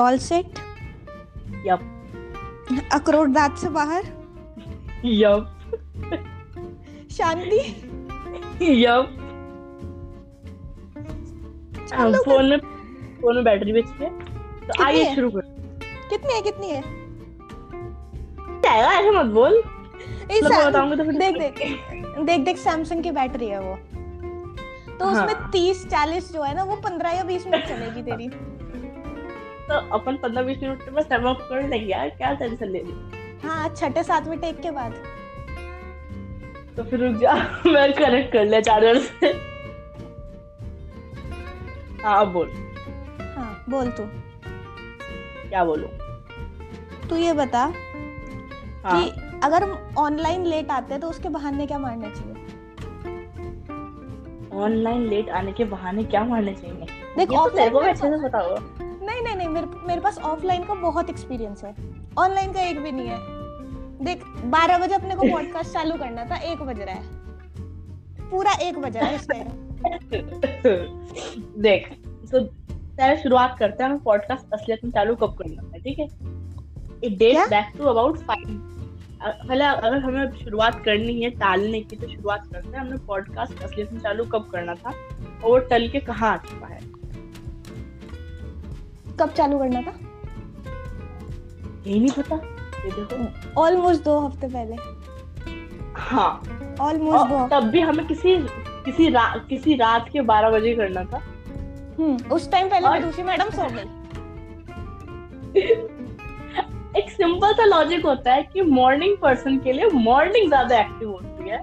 All set yup अखरोट दांत से बाहर यप शांति यप। फ़ोन में फ़ोन में बैटरी अच्छी है तो आइए? शुरू कर कितनी है कितनी है जाएगा ऐसे मत बोल। बताऊँगी तो देख देख देख देख सैमसंग की बैटरी है वो। तो उसमें हाँ। तीस चालीस जो है ना वो पंद्रह या बीस मिनट चलेगी तेरी। तो अपन पंद्रह बीस मिनट में सम अप कर लेंगे यार क्या टेंशन ले रही हाँ छठे सातवें टेक के बाद। तो फिर रुक जा मैं कनेक्ट कर लिया चार्जर से। हाँ अब बोल। हाँ बोल तू। क्या बोलूँ? तू ये बता हाँ। कि अगर ऑनलाइन लेट आते हैं तो उसके बहाने क्या मारने चाहिए? ऑनलाइन लेट आने के बहाने क्या मारने चाहिए? देख ये तो को offline अच्छे से होगा। नहीं नहीं नहीं मेरे मेरे पास ऑफलाइन का बहुत एक्सपीरियंस है। ऑनलाइन का एक भी नहीं है। देख बारह बजे अपने को पॉडकास्ट चालू करना था एक बज रहा है। पूरा एक बज रहा है इस टाइम देख तो पहले शुरुआत करते हैं हमें पॉडकास्ट असलियत में चालू कब करना है ठीक है? It? Dates back to about five पहले अगर हमें शुरुआत करनी है टालने की तो शुरुआत करते हैं। हमने पॉडकास्ट असलियत में चालू कब करना था और वो टल के कहाँ आ चुका है? कब चालू करना था? यही नहीं पता। ये देखो। ऑलमोस्ट दो हफ़्ते पहले। हाँ। ऑलमोस्ट दो तब भी हमें किसी किसी रा, किसी रात के बारह बजे करना था। हम्म उस टाइम पहले और- दूसरी मैडम सो गई। एक सिंपल सा लॉजिक होता है कि मॉर्निंग पर्सन के लिए मॉर्निंग ज़्यादा एक्टिव होती है।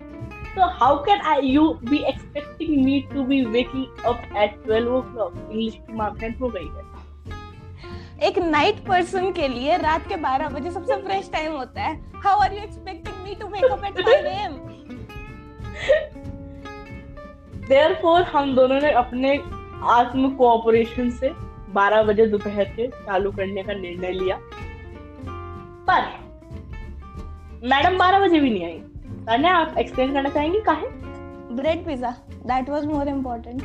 तो how can I you be expecting me to be waking up at 12 o'clock English की मार्केट हो गई है। एक नाइट पर्सन के लिए रात के 12 बजे सबसे फ्रेश टाइम होता है। How are you expecting me to wake up at 5 AM therefore हम दोनों ने अपने आत्म कोऑपरेशन से 12 बजे दोपहर के चालू करने का निर्णय लिया। पर मैडम 12 बजे भी नहीं आई। तान्या आप एक्सप्लेन करना चाहेंगी? काहे? Bread pizza that was more important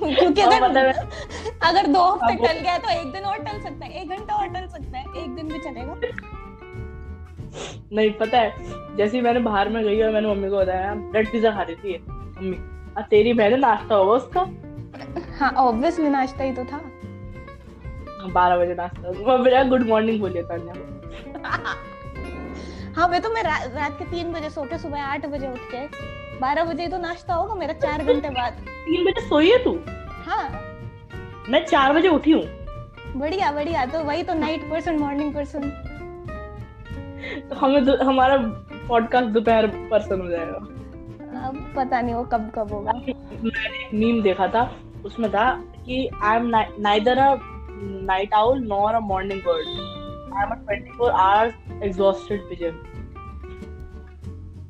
क्योंकि अगर मतलब अगर दो हफ़्ते टल गया तो एक दिन और टल सकता है एक घंटा और टल सकता है एक दिन भी चलेगा। नहीं पता है जैसे ही मैंने बाहर में गई और मैंने मम्मी को बताया ब्रेड पिज्जा खा रही थी मम्मी अब तेरी बहन नाश्ता होगा उसका? हाँ ऑब्वियसली नाश्ता ही तो था। बारह बजे नाश्ता मम्मी ने गुड मॉर्निंग बोलिए तान्या को हाँ मैं तो मैं रा, रात के तीन बजे सो के सुबह आठ बजे उठ के बारह बजे तो नाश्ता होगा मेरा चार घंटे बाद। तीन बजे सोई है तू? हाँ। मैं चार बजे उठी हूँ। बढ़िया बढ़िया तो वही तो नाइट पर्सन मॉर्निंग पर्सन तो हमें दो- हमारा पॉडकास्ट दोपहर पर्सन हो जाएगा। अब पता नहीं वो कब कब होगा। मैंने एक मीम देखा था उसमें था कि I am neither a night owl nor a morning bird I am a 24 hours exhausted pigeon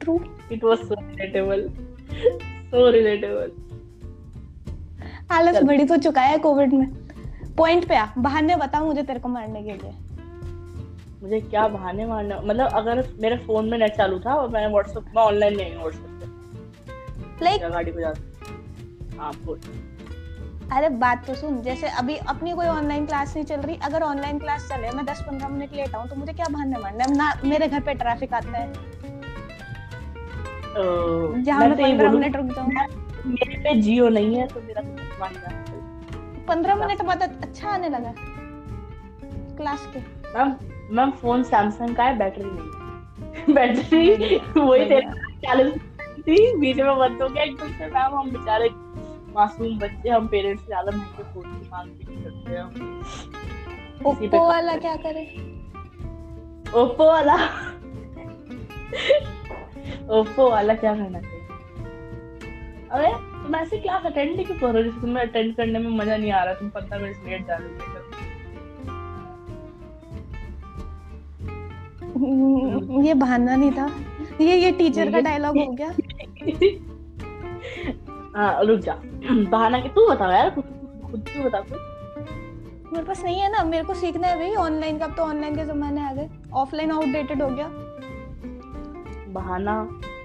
true it was so relatable so relatable आलस। बढ़ी तो चुका है कोविड में। पॉइंट पे आ। बहाने बता मुझे तेरे को मारने के लिए। मुझे क्या बहाने मारना मतलब अगर मेरे फ़ोन में नेट चालू था और मैं व्हाट्सएप में ऑनलाइन नहीं हूँ व्हाट्सएप पे। लाइक गाड़ी पे जाता हाँ बोल। अरे बात तो सुन जैसे अभी अपनी कोई ऑनलाइन क्लास नहीं चल रही। अगर ऑनलाइन क्लास चले मैं दस पंद्रह मिनट लेट आऊँ तो मुझे क्या बहाने मारना है? ना मेरे घर पे ट्रैफ़िक आता है। जहाँ मैं तो पंद्रह मिनट रुक जाऊँ। मेरे पे जियो नहीं है तो मेरा कुछ पंद्रह मिनट बाद अच्छा आने लगा। क्लास के। मैम मैम फ़ोन सैमसंग का है बैटरी नहीं बैटरी वही चालीस थी बीच में बंद हो गया। एकदम से मैम हम बेचारे मासूम बच्चे हम पेरेंट्स से ज़्यादा महँगे फ़ोन की मांग भी नहीं करते हम ओप्पो वाला क्या करे? ओप्पो वाला? ओप्पो वाला क्या करना चाहिए? अरे तुम ऐसे क्लास अटेंड नहीं क्यों कर रहे हो? जैसे तुम्हें अटेंड करने में मज़ा नहीं आ रहा तुम पंद्रह मिनट लेट जा रहे हो। हम्म, ये बहाना नहीं था। ये ये टीचर का डायलॉग हो गया। हाँ रुक जा। बहाना के तू बता यार खुद खुद तू बता कुछ मेरे पास नहीं है ना मेरे को सीखना है भाई। ऑनलाइन का अब तो ऑनलाइन के जमाने आ गए। ऑफलाइन आउटडेटेड हो गया। बहाना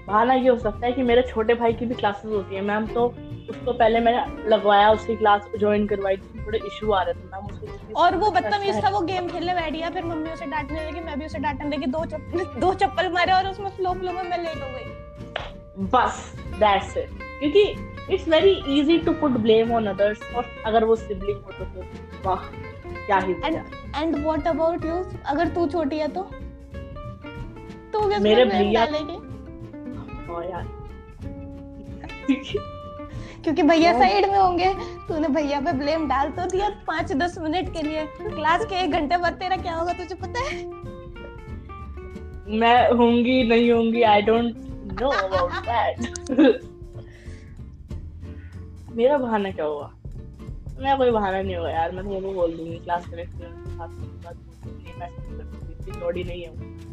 बहाना ये हो सकता है कि मेरे छोटे भाई की भी क्लासेस होती है। मैम तो उसको पहले मैंने लगवाया उसकी क्लास ज्वाइन करवाई थी थोड़े इशू आ रहे थे मैम उसको और वो बदतमीज था वो गेम खेलने बैठ गया फिर मम्मी उसे डांटने लगी मैं भी उसे डांटने लगी दो चप्पल दो चप्पल मारे और उसमें फ्लो फ्लो में मैं लेट हो गई। बस दैट्स इट क्योंकि it's very easy to put blame on others और अगर वो सिबलिंग हो तो वाह क्या ही and and what about you अगर तू छोटी है तो? तू किस मेरे भैया- हाँ यार क्योंकि भैया हाँ। साइड में होंगे तूने भैया पे ब्लेम डाल तो दिया पाँच दस मिनट के लिए क्लास के एक घंटे बाद तेरा क्या होगा तुझे पता है मैं होंगी नहीं होंगी I don't know about that मेरा बहाना क्या हुआ मेरा कोई बहाना नहीं होगा यार मैं तो बोल दूँगी क्लास में नहीं मैं चौड़ी नहीं हूँ तो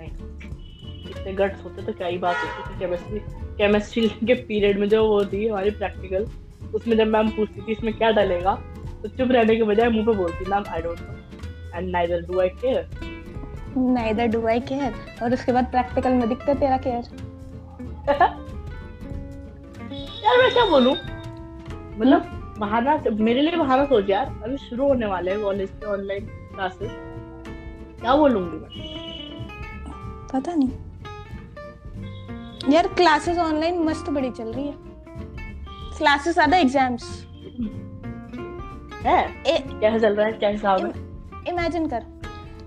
नहीं। इतने गट्स होते तो क्या ही बात होती थी? केमिस्ट्री केमिस्ट्री के पीरियड में जो वो थी हमारी प्रैक्टिकल उसमें जब मैम पूछती थी इसमें क्या डलेगा? तो चुप रहने के बजाय मुँह पे बोलती ma'am I don't know and neither do I care neither do I care और उसके बाद प्रैक्टिकल में दिखता तेरा केयर यार मैं क्या बोलूँ? मतलब बहाना मेरे लिए बहाना सोच यार। अभी शुरू होने वाले हैं कॉलेज के ऑनलाइन क्लासेस क्या बोलूँगी मैं? पता नहीं। यार क्लासेस ऑनलाइन मस्त बड़ी चल रही है। क्लासेस ज़्यादा एग्ज़ाम्स है? ए कैसा चल रहा है? क्या हिसाब है? इमेजिन कर।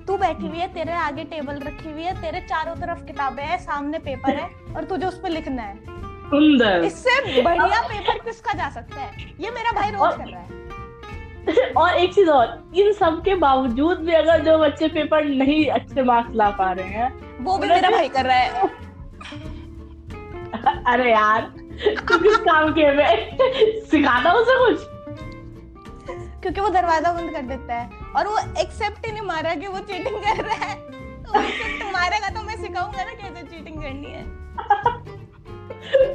तू बैठी हुई है तेरे आगे टेबल रखी हुई है तेरे चारों तरफ़ किताबें हैं सामने पेपर है और तुझे उस पर लिखना है। सुंदर। इससे बढ़िया पेपर किसका जा सकता है? ये मेरा भाई रोज कर रहा है। और एक चीज़ और इन सब के बावजूद भी अगर जो बच्चे पेपर नहीं अच्छे मार्क्स ला पा रहे हैं वो भी मेरा भाई कर रहा है। अरे यार तू किस काम के में सिखाता उसे कुछ। क्योंकि वो दरवाज़ा बंद कर देता है और वो एक्सेप्ट ही नहीं मारा कि वो चीटिंग कर रहा है। तो मारेगा तो मैं सिखाऊँगा ना कैसे चीटिंग करनी है।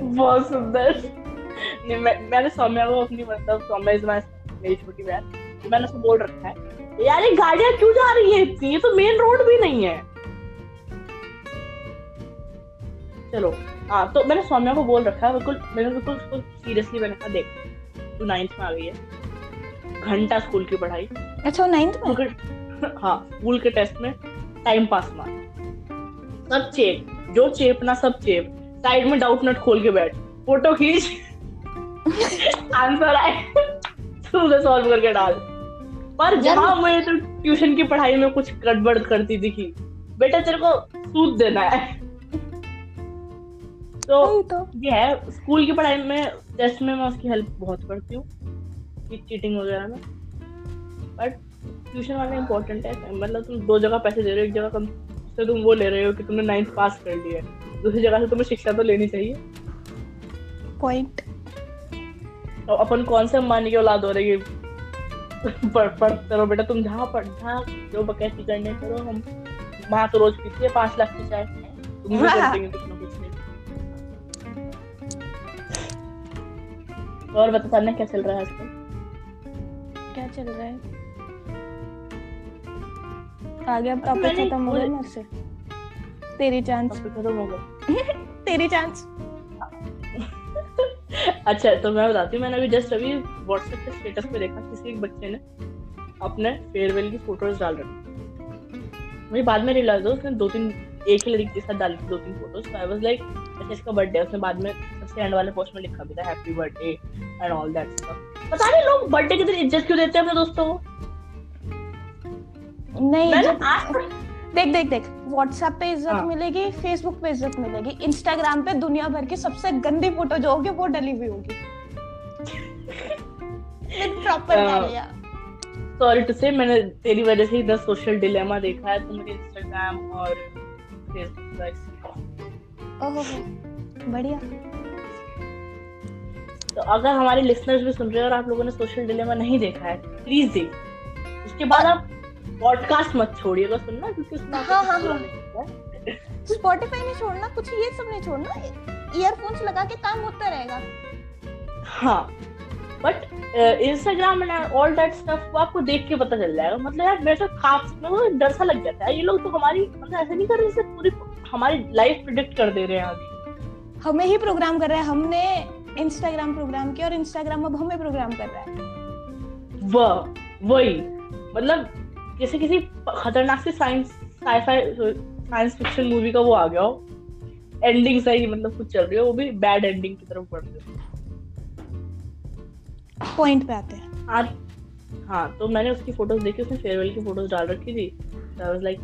बहुत सुंदर। मैं मैंने सौम्या को अपनी मतलब सौम्या इज़ माय मेरी छोटी बहन तो मैंने उसको बोल रखा है। यार ये गाड़ियाँ क्यों जा रही है इतनी? ये तो मेन रोड भी नहीं है। चलो हाँ तो मैंने सौम्या को बोल रखा है बिल्कुल मैंने बिल्कुल उसको सीरियसली मैंने कहा देख तू नाइन्थ में आ गई है। घंटा स्कूल की पढ़ाई। अच्छा नाइन्थ में? स्कूल हाँ स्कूल के टेस्ट में टाइम पास मार। सब चेप जो चेप ना सब चेप। साइड में डाउट नट खोल के बैठ। फ़ोटो खींच। आंसर आए। तू उसे सॉल्व करके डाल। पर जहाँ मुझे तो ट्यूशन की पढ़ाई में कुछ गड़बड़ करती दिखी। बेटा तेरे को सूद देना है। तो तो। ये है स्कूल की पढ़ाई में टेस्ट में मैं उसकी हेल्प बहुत करती हूँ चीटिंग वगैरह में। बट ट्यूशन वाला इम्पोर्टेंट है मतलब तुम दो जगह पैसे दे रहे हो एक जगह कम से तुम वो ले रहे हो कि तुमने नाइन्थ पास कर लिया है। दूसरी जगह से तुम्हें शिक्षा तो लेनी चाहिए। पॉइंट अपन कौन से अंबानी की औलाद हो रही है? पढ़ पढ़ करो बेटा तुम जहाँ पढ़ जहाँ जो बकैती करने करो हम वहाँ तो रोज पीती है पाँच लाख की चाय। तुम भी कर देंगे कुछ ना कुछ नहीं। और बता सामने क्या चल रहा है आजकल? क्या चल रहा है? आगे अब टॉपिक खत्म हो गया मेरे से तेरी चांस खत्म हो गया। तेरी चांस अच्छा तो मैं बताती हूँ मैंने अभी जस्ट अभी व्हाट्सएप पे स्टेटस पे देखा किसी एक बच्चे ने अपने फेयरवेल की फ़ोटोज़ डाल रखी मुझे बाद में रियलाइज़ हुआ उसने दो तीन एक ही लड़की के साथ डाली थी दो तीन फ़ोटोज़ आई वाज लाइक अच्छा इसका बर्थडे उसने बाद में सबसे एंड वाले पोस्ट में लिखा भी था happy birthday and all that stuff पता नहीं लोग बर्थडे के दिन इज़्ज़त क्यों देते हैं अपने दोस्तों को? नहीं मैंने आज तक देख देख देख व्हाट्सएप पे इज़्ज़त हाँ। मिलेगी फेसबुक पे इज़्ज़त मिलेगी इंस्टाग्राम पे दुनिया भर की सबसे गंदी फ़ोटो जो होगी वो डली हुई होगी प्रॉपर। सॉरी टू से मैंने तेरी वजह से दस सोशल डिलेमा देखा है तो मुझे इंस्टाग्राम और फेसबुक का ओहो बढ़िया तो अगर हमारे लिसनर्स भी सुन रहे हैं और आप लोगों ने सोशल डिलेमा नहीं देखा है प्लीज़ देख उसके बाद आप पॉडकास्ट मत छोड़िएगा सुनना क्योंकि उसमें हाँ, हाँ, हाँ। स्पॉटिफाई नहीं छोड़ना कुछ ये सब नहीं छोड़ना ईयरफोन्स लगा के काम होता रहेगा। हाँ but Instagram and all that stuff को आपको देख के पता चल जाएगा। मतलब यार मेरे तो खास मेरे को डर सा लग जाता है। ये लोग तो हमारी मतलब ऐसे नहीं कर रहे जैसे पूरी हमारी लाइफ प्रिडिक्ट कर दे रहे हैं अभी। हमें ही प्रोग्राम कर रहा है। हमने इंस्टाग्राम प्रोग्राम किया और इंस्टाग्राम अब हमें प्रोग्राम कर रहा है। वह वही। मतलब किसी किसी खतरनाक सी science sci-fi science fiction movie का वो आ गया हो। एंडिंग सही मतलब कुछ चल रही है वो भी बैड एंडिंग की तरफ़ बढ़ रही पॉइंट पे आते हैं। हाँ हाँ तो मैंने उसकी फ़ोटोज़ देखी उसने फेयरवेल की फ़ोटोज़ डाल रखी थी। आई वाज लाइक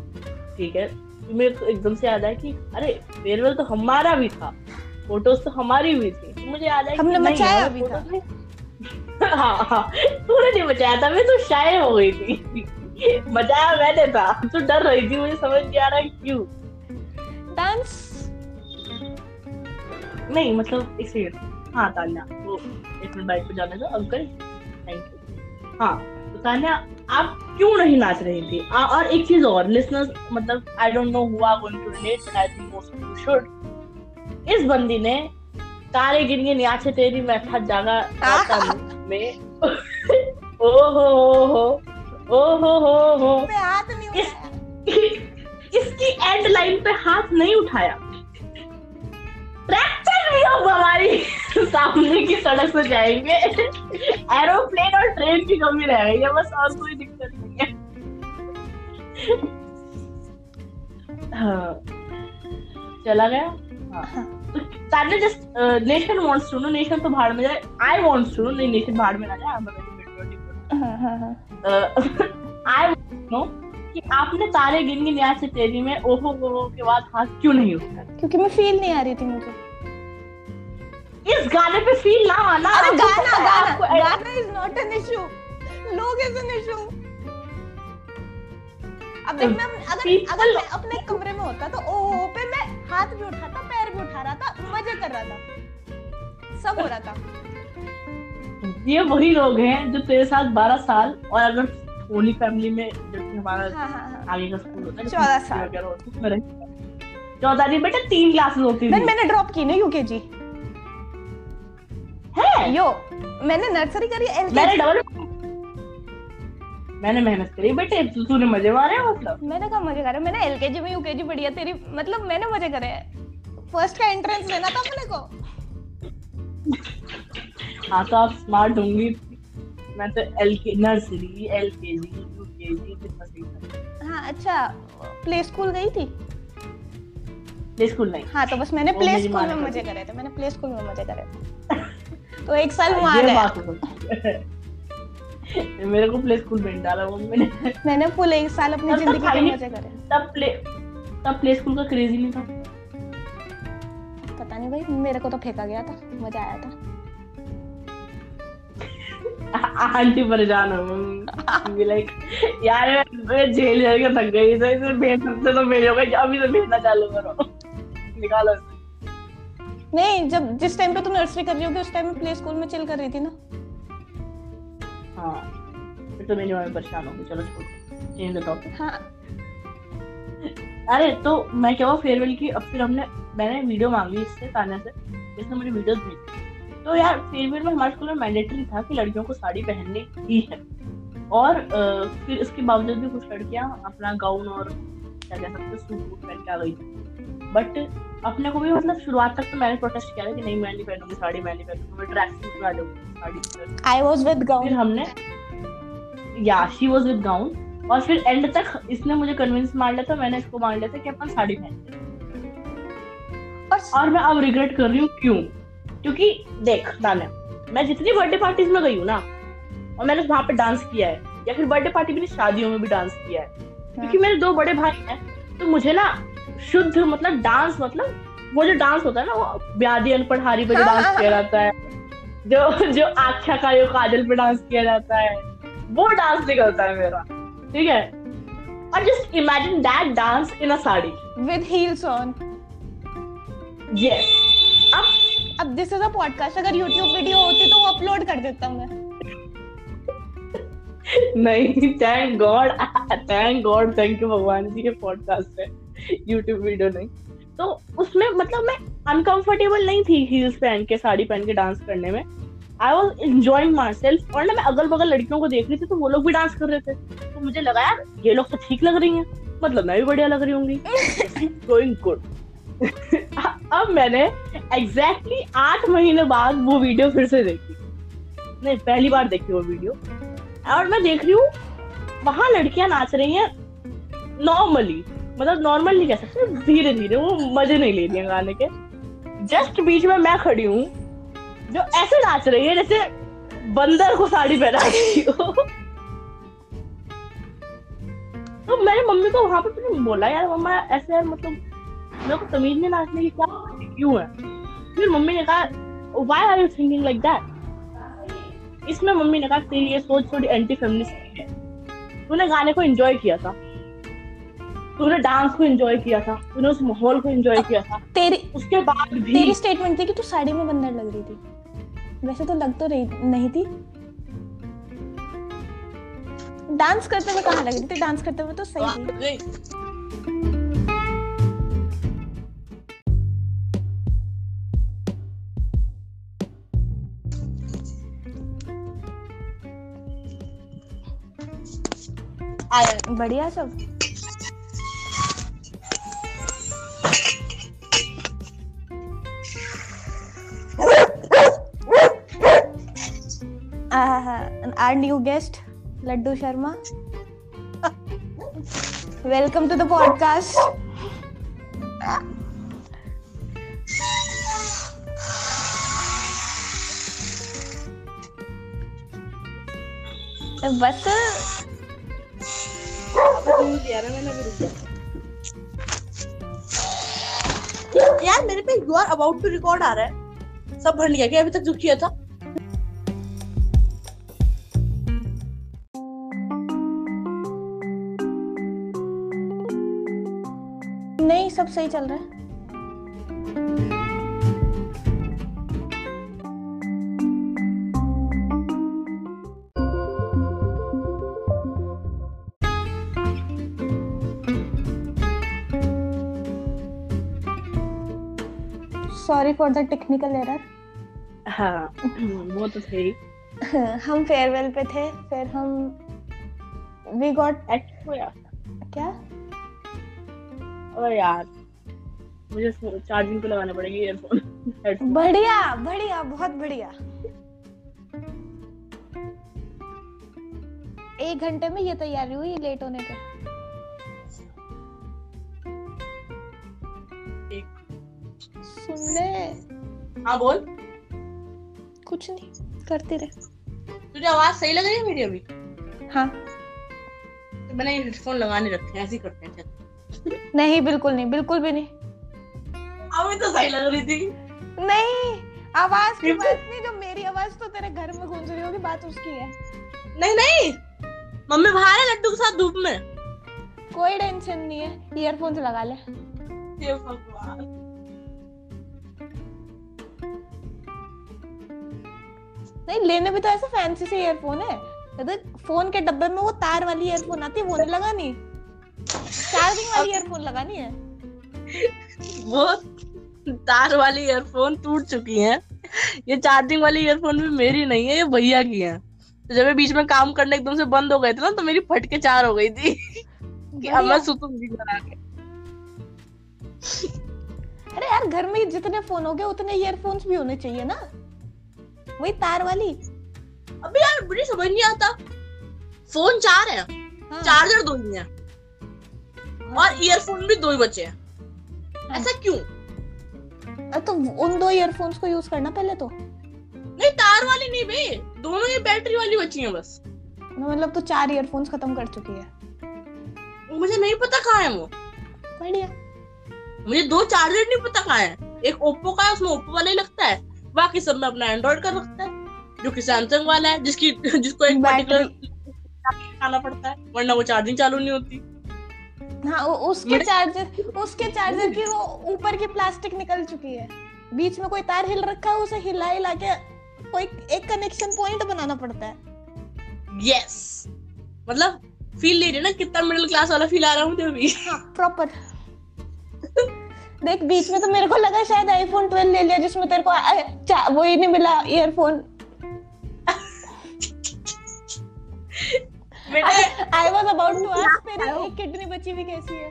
ठीक है। मेरे को एकदम से याद आया कि अरे फेयरवेल तो हमारा भी था। फ़ोटोज़ तो हमारी भी थी। तो मुझे याद आया हमने मचाया भी था। हाँ हाँ। तूने नहीं मचाया था मैं तो शाये हो गई थी। मचाया मैंने था। तू डर रही थी मुझे समझ नहीं आ रहा क्यों। डांस नहीं मतलब एक सेकंड हाँ तान्या वो एक मिनट बाइक पे जाने दो अंकल थैंक यू हाँ तो तान्या आप क्यों नहीं नाच रही थी? आ, और एक चीज़ और लिसनर्स मतलब I don't know who are going to relate but I think most you should इस बंदी ने तारे गिन गिन नाचे तेरी मैं थक जागा में। ओ हो हो हो। ओ हो हो। हो मैं हाथ नहीं इस- इसकी एंड लाइन पे हाथ नहीं उठाया। ट्रैक्टर नहीं अब हमारी। सामने की सड़क से जाएँगे। एरोप्लेन और ट्रेन की कमी रह गई है बस और कोई दिक्कत नहीं है। हाँ। चला गया? हाँ। ताने just nation wants to know nation तो भाड़ में जाए। आई वांट्स टू नो नहीं नेशन भाड़ में ना जाए। आई एम आई नो कि आपने तारे गिन गिन याद से तेरी में ओहो हो के बाद हाथ क्यों नहीं उठाया? क्योंकि मैं फील नहीं आ रही थी मुझे। इस गाने पे फील ना आना अरे गाना गाना गाना इज़ नॉट एन इशू लोग इज़ एन इशू अब देख मैं अगर अगर मैं अपने कमरे में होता तो ओ ओ पे मैं हाथ भी उठाता पैर भी उठा रहा था मज़े कर रहा था। सब हो रहा था। ये वही लोग हैं जो तेरे साथ 12 साल और अगर होली फैमिली में जब हमारा हाँ हाँ हाँ। आगे का स्कूल होता है 14 साल। वगैरह होती है, उसमें रहते चौदह नहीं बेटा तीन क्लासेस होती थी। मैंने ड्रॉप की ना यूकेजी है? यो मैंने नर्सरी करी मैंने डबल मैंने मेहनत करी बेटे तूने मज़े मारे मतलब मैंने कहा मज़े करे मैंने एलकेजी में यूकेजी पढ़ी है तेरी मतलब मैंने मज़े करे। फ़र्स्ट का एंट्रेंस लेना था अपने को। हाँ तो आप स्मार्ट होंगी। मैं तो एल के नर्सरी एल के जी यू के जी कितना हाँ अच्छा प्ले स्कूल गई थी? प्ले स्कूल नहीं। हाँ तो बस मैंने प्ले स्कूल में मज़े करे। थे मैंने प्ले स्कूल में मज़े करे थे। तो एक साल वहाँ ये गया। बात हो। सकती है मेरे को प्ले स्कूल में डाला मम्मी ने मैंने फुल एक साल अपनी ज़िंदगी के मज़े करे। तब प्ले तब प्ले स्कूल का क्रेज नहीं था। पता नहीं भाई मेरे को तो फेंका गया था मज़ा आया था। आंटी परेशान हो लाइक यार मैं- मैं जेल जाके थक गई तो इसे भेज सकते तो भेजोगे अभी से भेजना चालू करो। निकालो नहीं जब जिस टाइम पे तू नर्सरी कर रही होगी उस टाइम में प्ले स्कूल में चिल कर रही थी ना? हाँ तो मेरी मम्मी परेशान होगी चलो छोड़ो। चेंज द टॉपिक हाँ। अरे तो मैं क्या हुआ फेयरवेल की अब फिर हमने मैंने वीडियो मांगी इससे तान्या से इसने मुझे वीडियोस भेजी। तो यार फेयरवेल में हमारे स्कूल में मैंडेटरी था कि लड़कियों को साड़ी पहननी ही है। और फिर इसके बावजूद भी कुछ लड़कियाँ अपना गाउन और क्या कह सकते सूट वूट पहन के आ गई थी। बट अपने को भी मतलब शुरुआत तक तो मैंने प्रोटेस्ट किया था कि नहीं मैं नहीं पहनूँगी साड़ी मैं नहीं पहनूँगी मैं ट्रैक सूट में आ जाऊँगी sari I was with gown फिर हमने या शी वाज विद गाउन और फिर एंड तक इसने मुझे कन्विंस मार लिया था मैंने इसको मान लिया था कि अपन साड़ी पहनते और और मैं अब रिग्रेट कर रही हूँ क्यों? क्योंकि देख दाना मैं जितनी बर्थडे पार्टीज़ में गई हूँ ना और मैंने वहाँ पे डांस किया है या फिर बर्थडे पार्टी भी नहीं शादियों में भी डांस किया है क्योंकि मेरे दो बड़े भाई हैं तो मुझे ना शुद्ध मतलब डांस मतलब वो जो डांस होता है ना वो ब्यादी अनपढ़ हारी पे हाँ, डांस हाँ, किया जाता है जो जो आख्या का जो काजल पे डांस किया जाता है वो डांस निकलता है मेरा ठीक है? और just imagine that dance in a sari. With heels on yes अब दिस इज़ अ पॉडकास्ट अगर YouTube वीडियो होती तो वो अपलोड कर देता मैं। नहीं thank God thank God thank you भगवान जी के पॉडकास्ट है यूट्यूब वीडियो नहीं। तो उसमें मतलब मैं अनकंफर्टेबल नहीं थी हील्स पहन के साड़ी पहन के डांस करने में। I was enjoying myself और ना मैं अगल बगल लड़कियों को देख रही थी तो वो लोग भी डांस कर रहे थे। तो मुझे लगा यार ये लोग तो ठीक लग रही हैं। मतलब मैं भी बढ़िया लग रही होंगी। गोइंग गुड अब मैंने एग्जैक्टली exactly आठ महीने बाद वो वीडियो फिर से देखी। नहीं, पहली बार देखी वो वीडियो और मैं देख रही हूँ, वहाँ लड़कियाँ नाच रही हैं नॉर्मली मतलब नॉर्मल नहीं कह सकते धीरे धीरे वो मज़े नहीं ले रही हैं गाने के। जस्ट बीच में मैं खड़ी हूँ, जो ऐसे नाच रही है, जैसे बंदर को साड़ी पहना रही हो। तो मैंने मम्मी को वहाँ पे बोला, यार, मम्मा, ऐसे यार मतलब मेरे को तमीज में नाचने की क्या क्यों है? फिर मम्मी ने कहा why are you thinking like that इसमें मम्मी ने कहा तेरी ये सोच थोड़ी एंटी फेमिनिस्ट है। तूने गाने को एंजॉय किया था। तूने डांस को एंजॉय किया था। तूने उस माहौल को एंजॉय किया था। तेरी उसके बाद भी तेरी स्टेटमेंट थी कि तू साड़ी में बंदर लग रही थी। वैसे तो लग तो रही नहीं थी। डांस करते हुए कहाँ लग रही थी? डांस करते हुए तो सही थी। बढ़िया सब। Our new guest Laddu Sharma. Welcome to the podcast बस यार, मेरे पे you are about to record आ रहा है। सब भर लिया क्या? अभी तक जो किया था। नहीं, सब सही चल रहा है। Sorry for the technical error हाँ वो तो सही। हम फेयरवेल पे थे फिर हम वी गॉट यार। क्या? अरे यार मुझे चार्जिंग पे लगाना पड़ेगी ईयरफोन बढ़िया बढ़िया बहुत बढ़िया। एक घंटे में ये तैयारी हुई लेट होने पे। सुन ले हाँ बोल। कुछ नहीं करते रहे। तुझे आवाज़ सही लग रही है मेरी अभी? हाँ। तो मैंने हेडफोन लगाने रखे हैं ऐसे ही करते हैं चल। नहीं बिल्कुल नहीं बिल्कुल भी नहीं। अभी तो सही लग रही थी। नहीं आवाज़ की बात नहीं जो मेरी आवाज़ तो तेरे घर में गूंज रही होगी बात उसकी है। नहीं नहीं। मम्मी बाहर है लड्डू के साथ धूप में। कोई टेंशन नहीं है ईयरफोन्स लगा ले। हे भगवान। नहीं लेने भी तो ऐसा फैंसी से ईयरफोन है। देख फ़ोन के डब्बे में वो तार वाली ईयरफोन आती है वो नहीं लगानी। चार्जिंग वाली ईयरफोन लगानी है। वो तार वाली ईयरफोन टूट चुकी है। ये चार्जिंग वाली ईयरफोन भी मेरी नहीं है ये भैया की है। तो जब ये बीच में काम करने एकदम से बंद हो गए थे ना तो मेरी फट के चार हो गई थी। कि अब मैं। सुतूँगी करा के अरे यार घर में जितने फ़ोन हो गए उतने ईयरफोन्स भी होने चाहिए ना। वही तार वाली। अबे यार मुझे समझ नहीं आता। फ़ोन चार है हाँ। चार्जर दो ही है। और ईयरफोन भी दो ही बचे हैं। हाँ। ऐसा क्यों? तो उन दो ईयरफोन्स को यूज़ करना पहले तो। नहीं तार वाली नहीं बे। दोनों ये बैटरी वाली बची हैं बस। मतलब तो चार ईयरफोन्स खत्म कर चुकी है। मुझे नहीं पता कहाँ है वो। बढ़िया। मुझे दो चार्जर नहीं पता कहाँ है। एक ओप्पो का है उसमें ओप्पो वाला ही लगता है। बाकी सब में अपना एंड्रॉइड का रखता है जो कि सैमसंग वाला है जिसकी जिसको एक पर्टिकुलर खाना पड़ता है वरना वो चार्जिंग चालू नहीं होती। हाँ वो- उसके चार्जर उसके चार्जर की वो ऊपर की प्लास्टिक निकल चुकी है। बीच में कोई तार हिल रखा है उसे हिला हिला के कोई एक कनेक्शन पॉइंट बनाना पड़ता है। यस मतलब फील ले रही ना कितना मिडिल क्लास वाला फील आ रहा हूँ अभी हाँ प्रॉपर देख बीच में तो मेरे को लगा शायद आईफोन 12 ले लिया जिसमें तेरे को वो ही नहीं मिला ईयरफोन बेटे I was about to ask तेरी एक किडनी बची हुई कैसी है?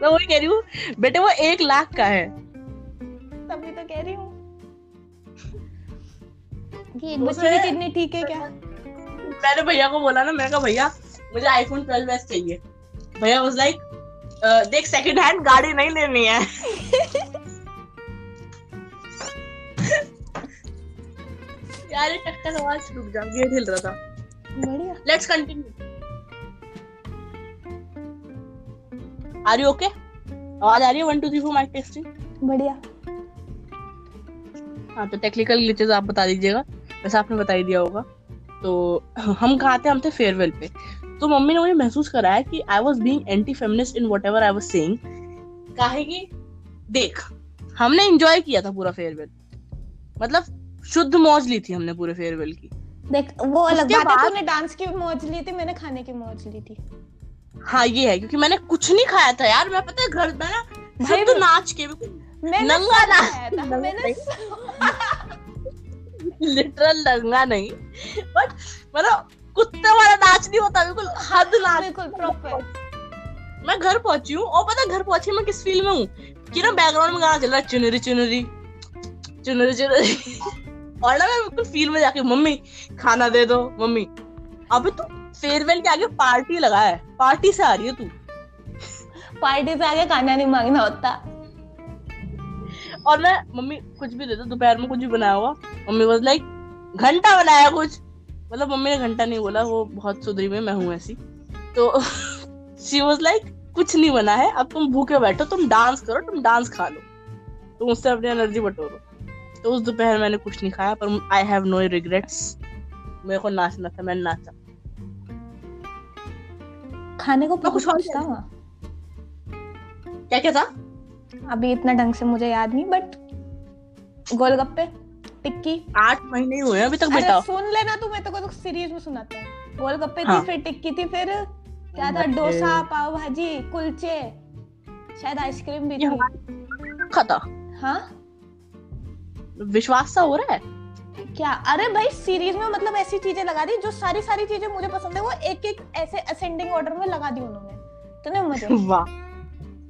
मैं वही कह रही हूँ बेटे वो एक लाख का है। तभी तो कह रही हूँ। कि एक बची हुई किडनी ठीक है क्या? मैंने भैया को बोला ना मैंने कहा भैया मुझे आईफोन 12s चाहिए। भैया वाज लाइक देख सेकंड हैंड गाड़ी नहीं लेनी है। यार ये टक्कर आवाज़ रुक जा गेट हिल रहा था। बढ़िया। Let's continue are you okay आवाज़ आ रही है? One two three four mic testing बढ़िया। हाँ तो टेक्निकल ग्लिचेस आप बता दीजिएगा। वैसे आपने बता ही दिया होगा। तो हम कहा थे? हम थे फेयरवेल पे। तो मम्मी ने मुझे महसूस कराया कि I was being anti feminist in whatever I was काहे कि देख हमने एंजॉय किया था पूरा फेयरवेल मतलब शुद्ध मौज ली थी हमने पूरे फेयरवेल की. देख वो अलग बात है तूने डांस की मौज ली थी मैंने खाने की मौज ली थी. हाँ ये है क्योंकि मैंने कुछ नहीं खाया था यार. मैं पता है घर में ना शुद्ध नाच के नंगा सब ना- नंगा मैंने लिटरल लंगा नहीं। बट मतलब कुत्ते वाला नाच नहीं होता बिल्कुल हद नाच। बिल्कुल प्रॉपर मैं घर पहुँची हूँ और पता घर पहुँची मैं किस फील में हूँ? कि ना बैकग्राउंड में गाना चल रहा है चुनरी चुनरी चुनरी चुनरी। और ना मैं बिल्कुल फील में जाके मम्मी खाना दे दो मम्मी। अबे तू फेयरवेल के आगे पार्टी लगा है पार्टी से आ रही है तू। पार्टी से आगे खाना नहीं मांगना होता। और मैं मम्मी कुछ भी दे दो दोपहर में कुछ भी बनाया हुआ। मम्मी वाज लाइक घंटा बनाया कुछ। मतलब मम्मी ने घंटा नहीं बोला वो बहुत सुधरी में मैं हूँ ऐसी। तो शी वाज लाइक कुछ नहीं बना है अब तुम भूखे बैठो तुम डांस करो तुम डांस खा लो। तुम उससे अपनी एनर्जी बटोरो। तो उस दोपहर मैंने कुछ नहीं खाया पर आई हैव नो रिग्रेट्स मेरे को नाचना था मैंने नाचा। खाने को कुछ और था क्या क्या था? अभी इतना ढंग से मुझे याद नहीं बट गोलगप्पे। टिक्की। आठ महीने हुए अभी तक बेटा सुन लेना तू मैं तो को सीरीज़ में सुनाता हूँ। गोलगप्पे हाँ। थी फिर टिक्की थी फिर? क्या था? डोसा पाव भाजी कुलचे शायद आइसक्रीम भी थी। था। हाँ? विश्वास सा हो रहा है? क्या? अरे भाई सीरीज़ में मतलब ऐसी चीज़ें लगा दी जो सारी सारी चीज़ें मुझे पसंद है वो एक एक ऐसे असेंडिंग ऑर्डर में लगा दी उन्होंने। तो नहीं मज़े वाह।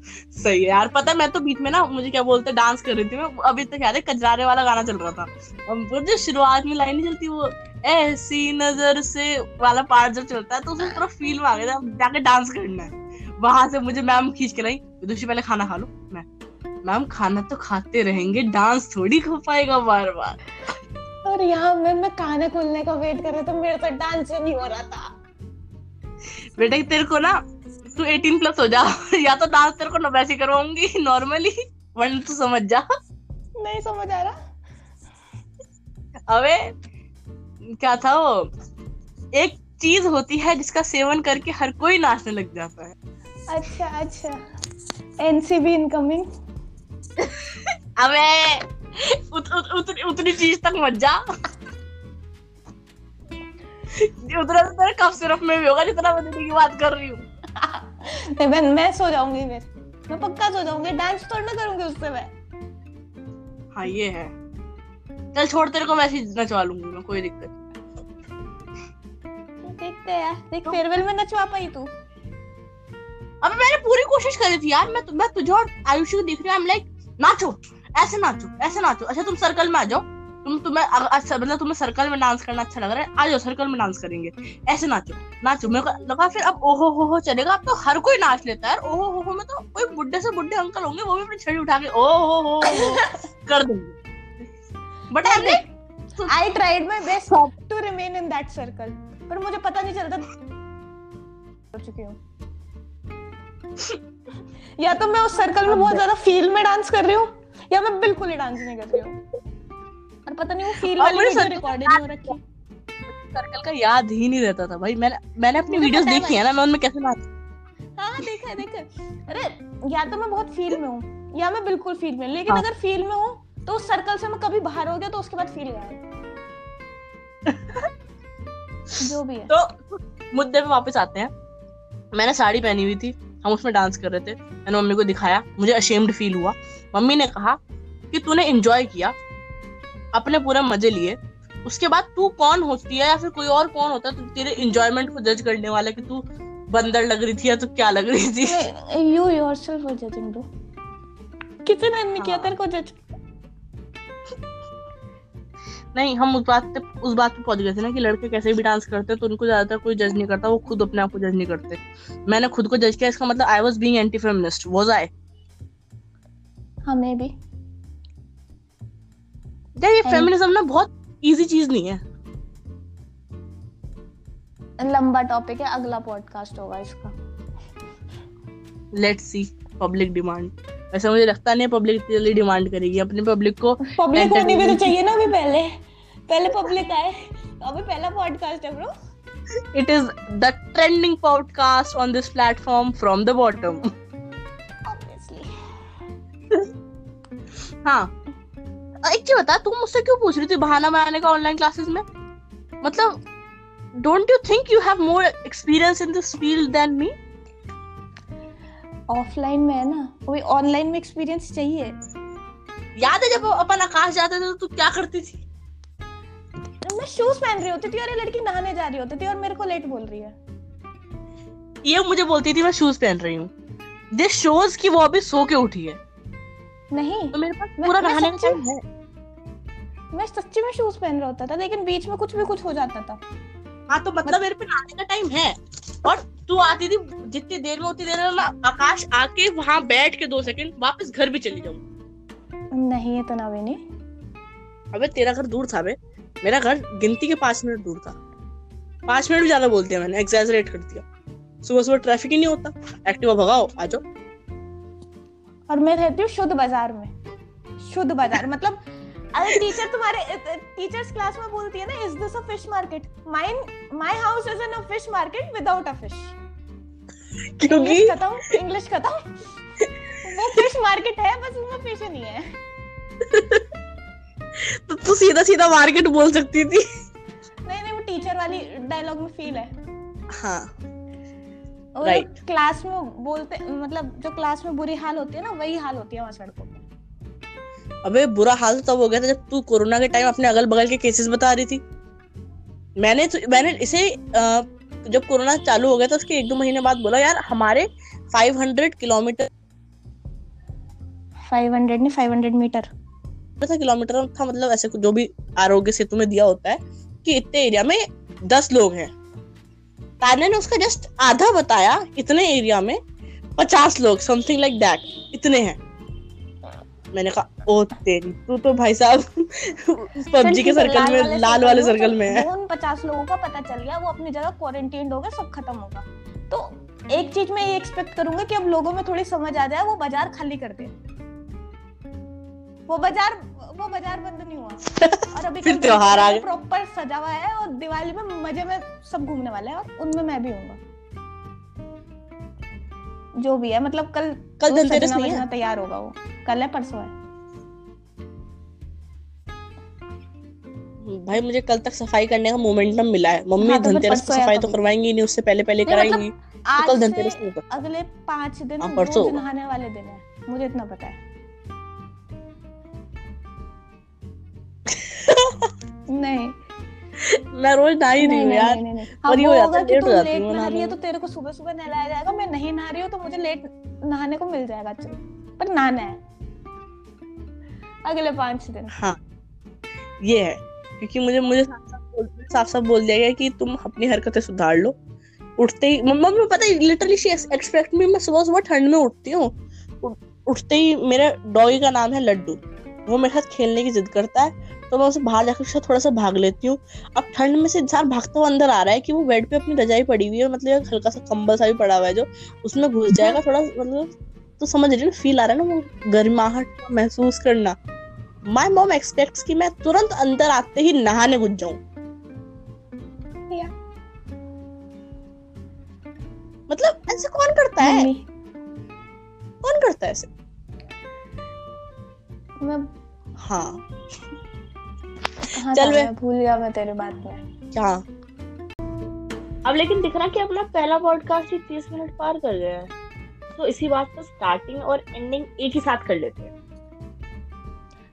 सही है यार पता है मैं तो बीच में ना मुझे क्या बोलते डांस कर रही थी मैं अभी तक याद है कजरारे वाला गाना चल रहा था। वो जो शुरुआत में लाइन नहीं चलती वो ऐसी नज़र से वाला पार्ट जब चलता है तो उसमें पूरा फील में आ गया था जाके डांस करना है। वहाँ से मुझे मैम खींच के लाई विदुषी पहले खाना खा लो। मैं मैम खाना तो खाते रहेंगे डांस थोड़ी हो पाएगा बार बार और यहाँ मैं मैं खाना खुलने का वेट कर रहा था मेरे से डांस नहीं हो रहा था। बेटा तेरे को ना तू 18 प्लस हो जा। या तो डांस तेरे को न वैसे करवाऊँगी नॉर्मली वरना तू समझ जा। नहीं समझ आ रहा। अबे क्या था वो? एक चीज़ होती है जिसका सेवन करके हर कोई नाचने लग जाता है। अच्छा अच्छा। एनसीबी इनकमिंग अबे उत, उत, उत, उतनी चीज़ तक मत जा। उतना तो तेरे कफ सिरप में भी होगा जितना मैं की बात कर रही हूँ। नहीं मैं मैं सो जाऊँगी फिर मैं पक्का सो जाऊँगी डांस थोड़ी ना करूँगी उससे मैं हाँ ये है चल छोड़ तेरे को ही नचवा लूँगी मैं कोई दिक्कत देखते हैं देख फेयरवेल में नचवा पाई तू अबे मैंने पूरी कोशिश करी थी यार मैं मैं तुझे और आयुषी को देख रही हूँ I'm like, नाचो ऐसे नाचो ऐसे नाचो अच्छा तुम सर्कल में आ जाओ तुम तुम्हें अच्छा मतलब तुम्हें सर्कल में डांस करना अच्छा लग रहा है आ जाओ सर्कल में डांस करेंगे। ऐसे नाचो नाचो। मेरे को लगा फिर अब ओहो हो हो चलेगा अब तो हर कोई नाच लेता है ओहो हो हो में तो कोई बुढ़े से बुढ़े अंकल होंगे वो भी अपनी छड़ी उठा के ओ हो हो कर देंगे। बट हमने I tried my best to remain in that circle पर मुझे पता नहीं चलता हो चुकी हूँ। या तो मैं उस सर्कल में बहुत ज़्यादा फील में डांस कर रही हूँ या मैं बिल्कुल ही डांस नहीं कर रही हूँ। पता नहीं वो फील वाली मुझे वीडियो रिकॉर्ड नहीं हो रखी। सर्कल का याद ही नहीं रहता था भाई। मैंने मैंने अपनी वीडियोस देखी है ना मैं उनमें कैसे नाच हाँ देखा है देखा अरे या तो मैं बहुत फील में हूँ या मैं बिल्कुल फील में लेकिन हाँ। अगर फील में हूँ तो उस सर्कल से मैं कभी बाहर हो गया तो उसके बाद फील गायब जो भी है। तो मुद्दे पे वापस आते हैं। मैंने साड़ी पहनी हुई थी हम उसमें डांस कर रहे थे। मैंने मम्मी को दिखाया मुझे अशेम्ड फील हुआ। मम्मी ने कहा कि तूने एंजॉय किया अपने पूरे मज़े लिए। उसके बाद तू कौन होती है या फिर कोई और कौन होता है? तो तेरे एंजॉयमेंट को जज करने वाला कि तू बंदर लग रही थी या तू क्या लग रही थी? You yourself were judging bro किसी ने नहीं किया। तेरे को जज नहीं हम उस बात पे उस बात पे पहुँच गए थे ना कि लड़के कैसे भी डांस करते हैं तो उनको ज़्यादातर कोई जज नहीं करता वो खुद अपने आप को जज नहीं करते। मैंने खुद को जज किया इसका मतलब I was being anti feminist was I हमें भी यार ये फेमिनिज्म ना बहुत इजी चीज़ नहीं है। लंबा टॉपिक है अगला पॉडकास्ट होगा इसका। लेट्स सी पब्लिक डिमांड वैसे मुझे लगता नहीं पब्लिक जल्दी डिमांड करेगी। अपनी पब्लिक को पब्लिक होनी भी तो चाहिए ना अभी पहले। पहले पब्लिक आए अभी पहला पॉडकास्ट है bro it is the trending podcast on this platform from the bottom obviously हाँ। एक चीज़ बता तुम मुझसे क्यों पूछ रही थी बहाना बनाने का ऑनलाइन क्लासेस में? मतलब don't you think you have more experience in this field than me offline में है ना? अभी ऑनलाइन में एक्सपीरियंस चाहिए? याद है जब अपन आकाश जाते थे तो तू क्या करती थी? मैं शूज़ पहन रही होती थी और ये लड़की नहाने जा रही होती थी और मेरे को लेट बोल रही है। ये मुझे बोलती थी मैं शूज़ पहन रही हूँ। दिस शोज़ कि वो अभी सो के उठी है। नहीं तो मेरे पास पूरा मैं नहाने का टाइम है। मैं सच्ची में शूज़ पहन रहा होता था लेकिन बीच में कुछ भी कुछ हो जाता था। हाँ तो मतलब मेरे पे नहाने का टाइम है। और तू आती थी जितनी देर में उतनी देर में मैं आकाश आके वहाँ बैठ के दो सेकंड वापस घर भी चली जाऊँ। नहीं इतना भी नहीं अबे तेरा घर दूर था बे। मेरा घर गिनती के पाँच मिनट दूर था। पाँच मिनट भी ज़्यादा बोल दिया मैंने एग्जैजरेट कर दिया। सुबह सुबह ट्रैफ़िक ही नहीं होता। एक्टिवा भगाओ आ जाओ। और मैं रहती हूँ शुद्ध बाज़ार में। शुद्ध बाज़ार मतलब अगर टीचर तुम्हारे टीचर्स क्लास में बोलती है ना is this a fish market mine my house is an a fish market without a fish क्योंकि खत्म इंग्लिश खत्म। वो फ़िश मार्केट है बस उसमें फ़िश नहीं है। तो तू सीधा सीधा मार्केट बोल सकती थी। नहीं नहीं वो टीचर वाली डायलॉग में फील है। हाँ। और Right. क्लास में बोलते मतलब जो क्लास में बुरी हाल होती है ना वही हाल होती है वहाँ सड़कों पे। अबे बुरा हाल तो तब हो गया था जब तू कोरोना के टाइम अपने अगल बगल के केसेस बता रही थी। मैंने तो, मैंने इसे जब कोरोना चालू हो गया था उसके एक दो महीने बाद बोला यार हमारे 500 किलोमीटर 500 नहीं 500 मीटर। था किलोमीटर था मतलब ऐसे जो भी आरोग्य सेतु में दिया होता है कि इतने एरिया में दस लोग हैं। तान्या ने उसका जस्ट आधा बताया इतने एरिया में पचास लोग समथिंग लाइक दैट इतने हैं। मैंने कहा ओ तेरी तू तो भाई साहब पबजी के सर्कल में लाल वाले सर्कल में है। उन पचास लोगों का पता चल गया वो अपनी जगह क्वारंटीन हो गए सब खत्म होगा तो एक चीज़ मैं ये एक्सपेक्ट करूँगा कि अब लोगों में थोड़ी समझ आ जाए वो बाज़ार खाली कर दे। वो बाज़ार वो बाज़ार बंद नहीं हुआ। और अभी फिर त्योहार आ गए। प्रॉपर सजा हुआ है और दिवाली में मज़े में सब घूमने वाले हैं और उनमें मैं भी हूँ जो भी है मतलब कल कल धनतेरस नहीं है। तैयार होगा वो। कल है परसों है। भाई मुझे कल तक सफ़ाई करने का मोमेंटम मिला है। मम्मी हाँ, तो धनतेरस की सफ़ाई तो करवाएँगी नहीं उससे पहले पहले मतलब कराएँगी। तो कल धनतेरस अगले पाँच दिन हाँ, परसों नहाने वाले दिन है। मुझे इतना पता है। नहीं। मैं रोज नहा ही रही नहीं हूँ यार। नहीं नहीं और हाँ ये हो जाता है, लेट हो जाती हूँ नहा रही है तो तेरे को सुबह सुबह नहलाया जाएगा। मैं नहीं नहा रही हूँ तो मुझे लेट नहाने को मिल जाएगा चल। पर नहाना है। अगले पाँच दिन। हाँ ये है। क्योंकि मुझे मुझे साफ़ साफ़ बोल दिया गया कि तुम अपनी हरकतें सुधार लो। उठते ही मम्मा मैं पता है लिटरली शी एक्सपेक्ट मी मैं सुबह सुबह ठंड में उठती हूँ। उठते ही मेरे डॉगी का नाम है लड्डू। वो मेरे साथ खेलने की जिद करता है तो मैं उसे बाहर जाकर उसके साथ थोड़ा सा भाग लेती हूँ। अब ठंड में से इंसान भागता हुआ अंदर आ रहा है कि वो बेड पे अपनी रजाई पड़ी हुई है मतलब हल्का सा कंबल सा भी पड़ा हुआ है जो उसमें घुस जाएगा थोड़ा मतलब तो समझ रही है फील आ रहा है ना वो गर्माहट महसूस करना। माय मॉम एक्सपेक्ट्स कि मैं तुरंत अंदर आते ही नहाने घुस जाऊँ। मतलब ऐसे कौन करता है? कौन करता है ऐसे? मैं हाँ। चल मैं भूल गया मैं तेरे बात में। क्या? अब लेकिन दिख रहा कि अपना पहला पॉडकास्ट ही तीस मिनट पार कर गया है। तो इसी बात पर स्टार्टिंग और एंडिंग एक ही साथ कर लेते हैं।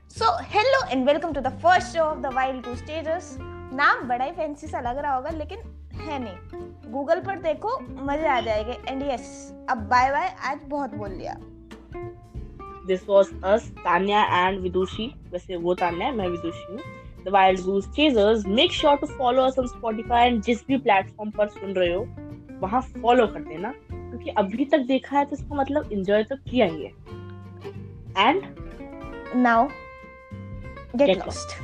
So hello and welcome to the first show of the wild two stages नाम बड़ा ही फैंसी सा लग रहा होगा लेकिन है नहीं। गूगल पर देखो मज़े आ जाएँगे। एंड यस अब बाय बाय आज बहुत बोल लिया this was us Tanya and Vidushi वैसे वो तान्या है मैं विदुषी हूँ। The wild goose chasers make sure to follow us on Spotify and जिस भी प्लेटफॉर्म पर सुन रहे हो वहाँ फॉलो कर देना क्योंकि अभी तक देखा है तो इसका मतलब एंजॉय तो किया ही है। And now get lost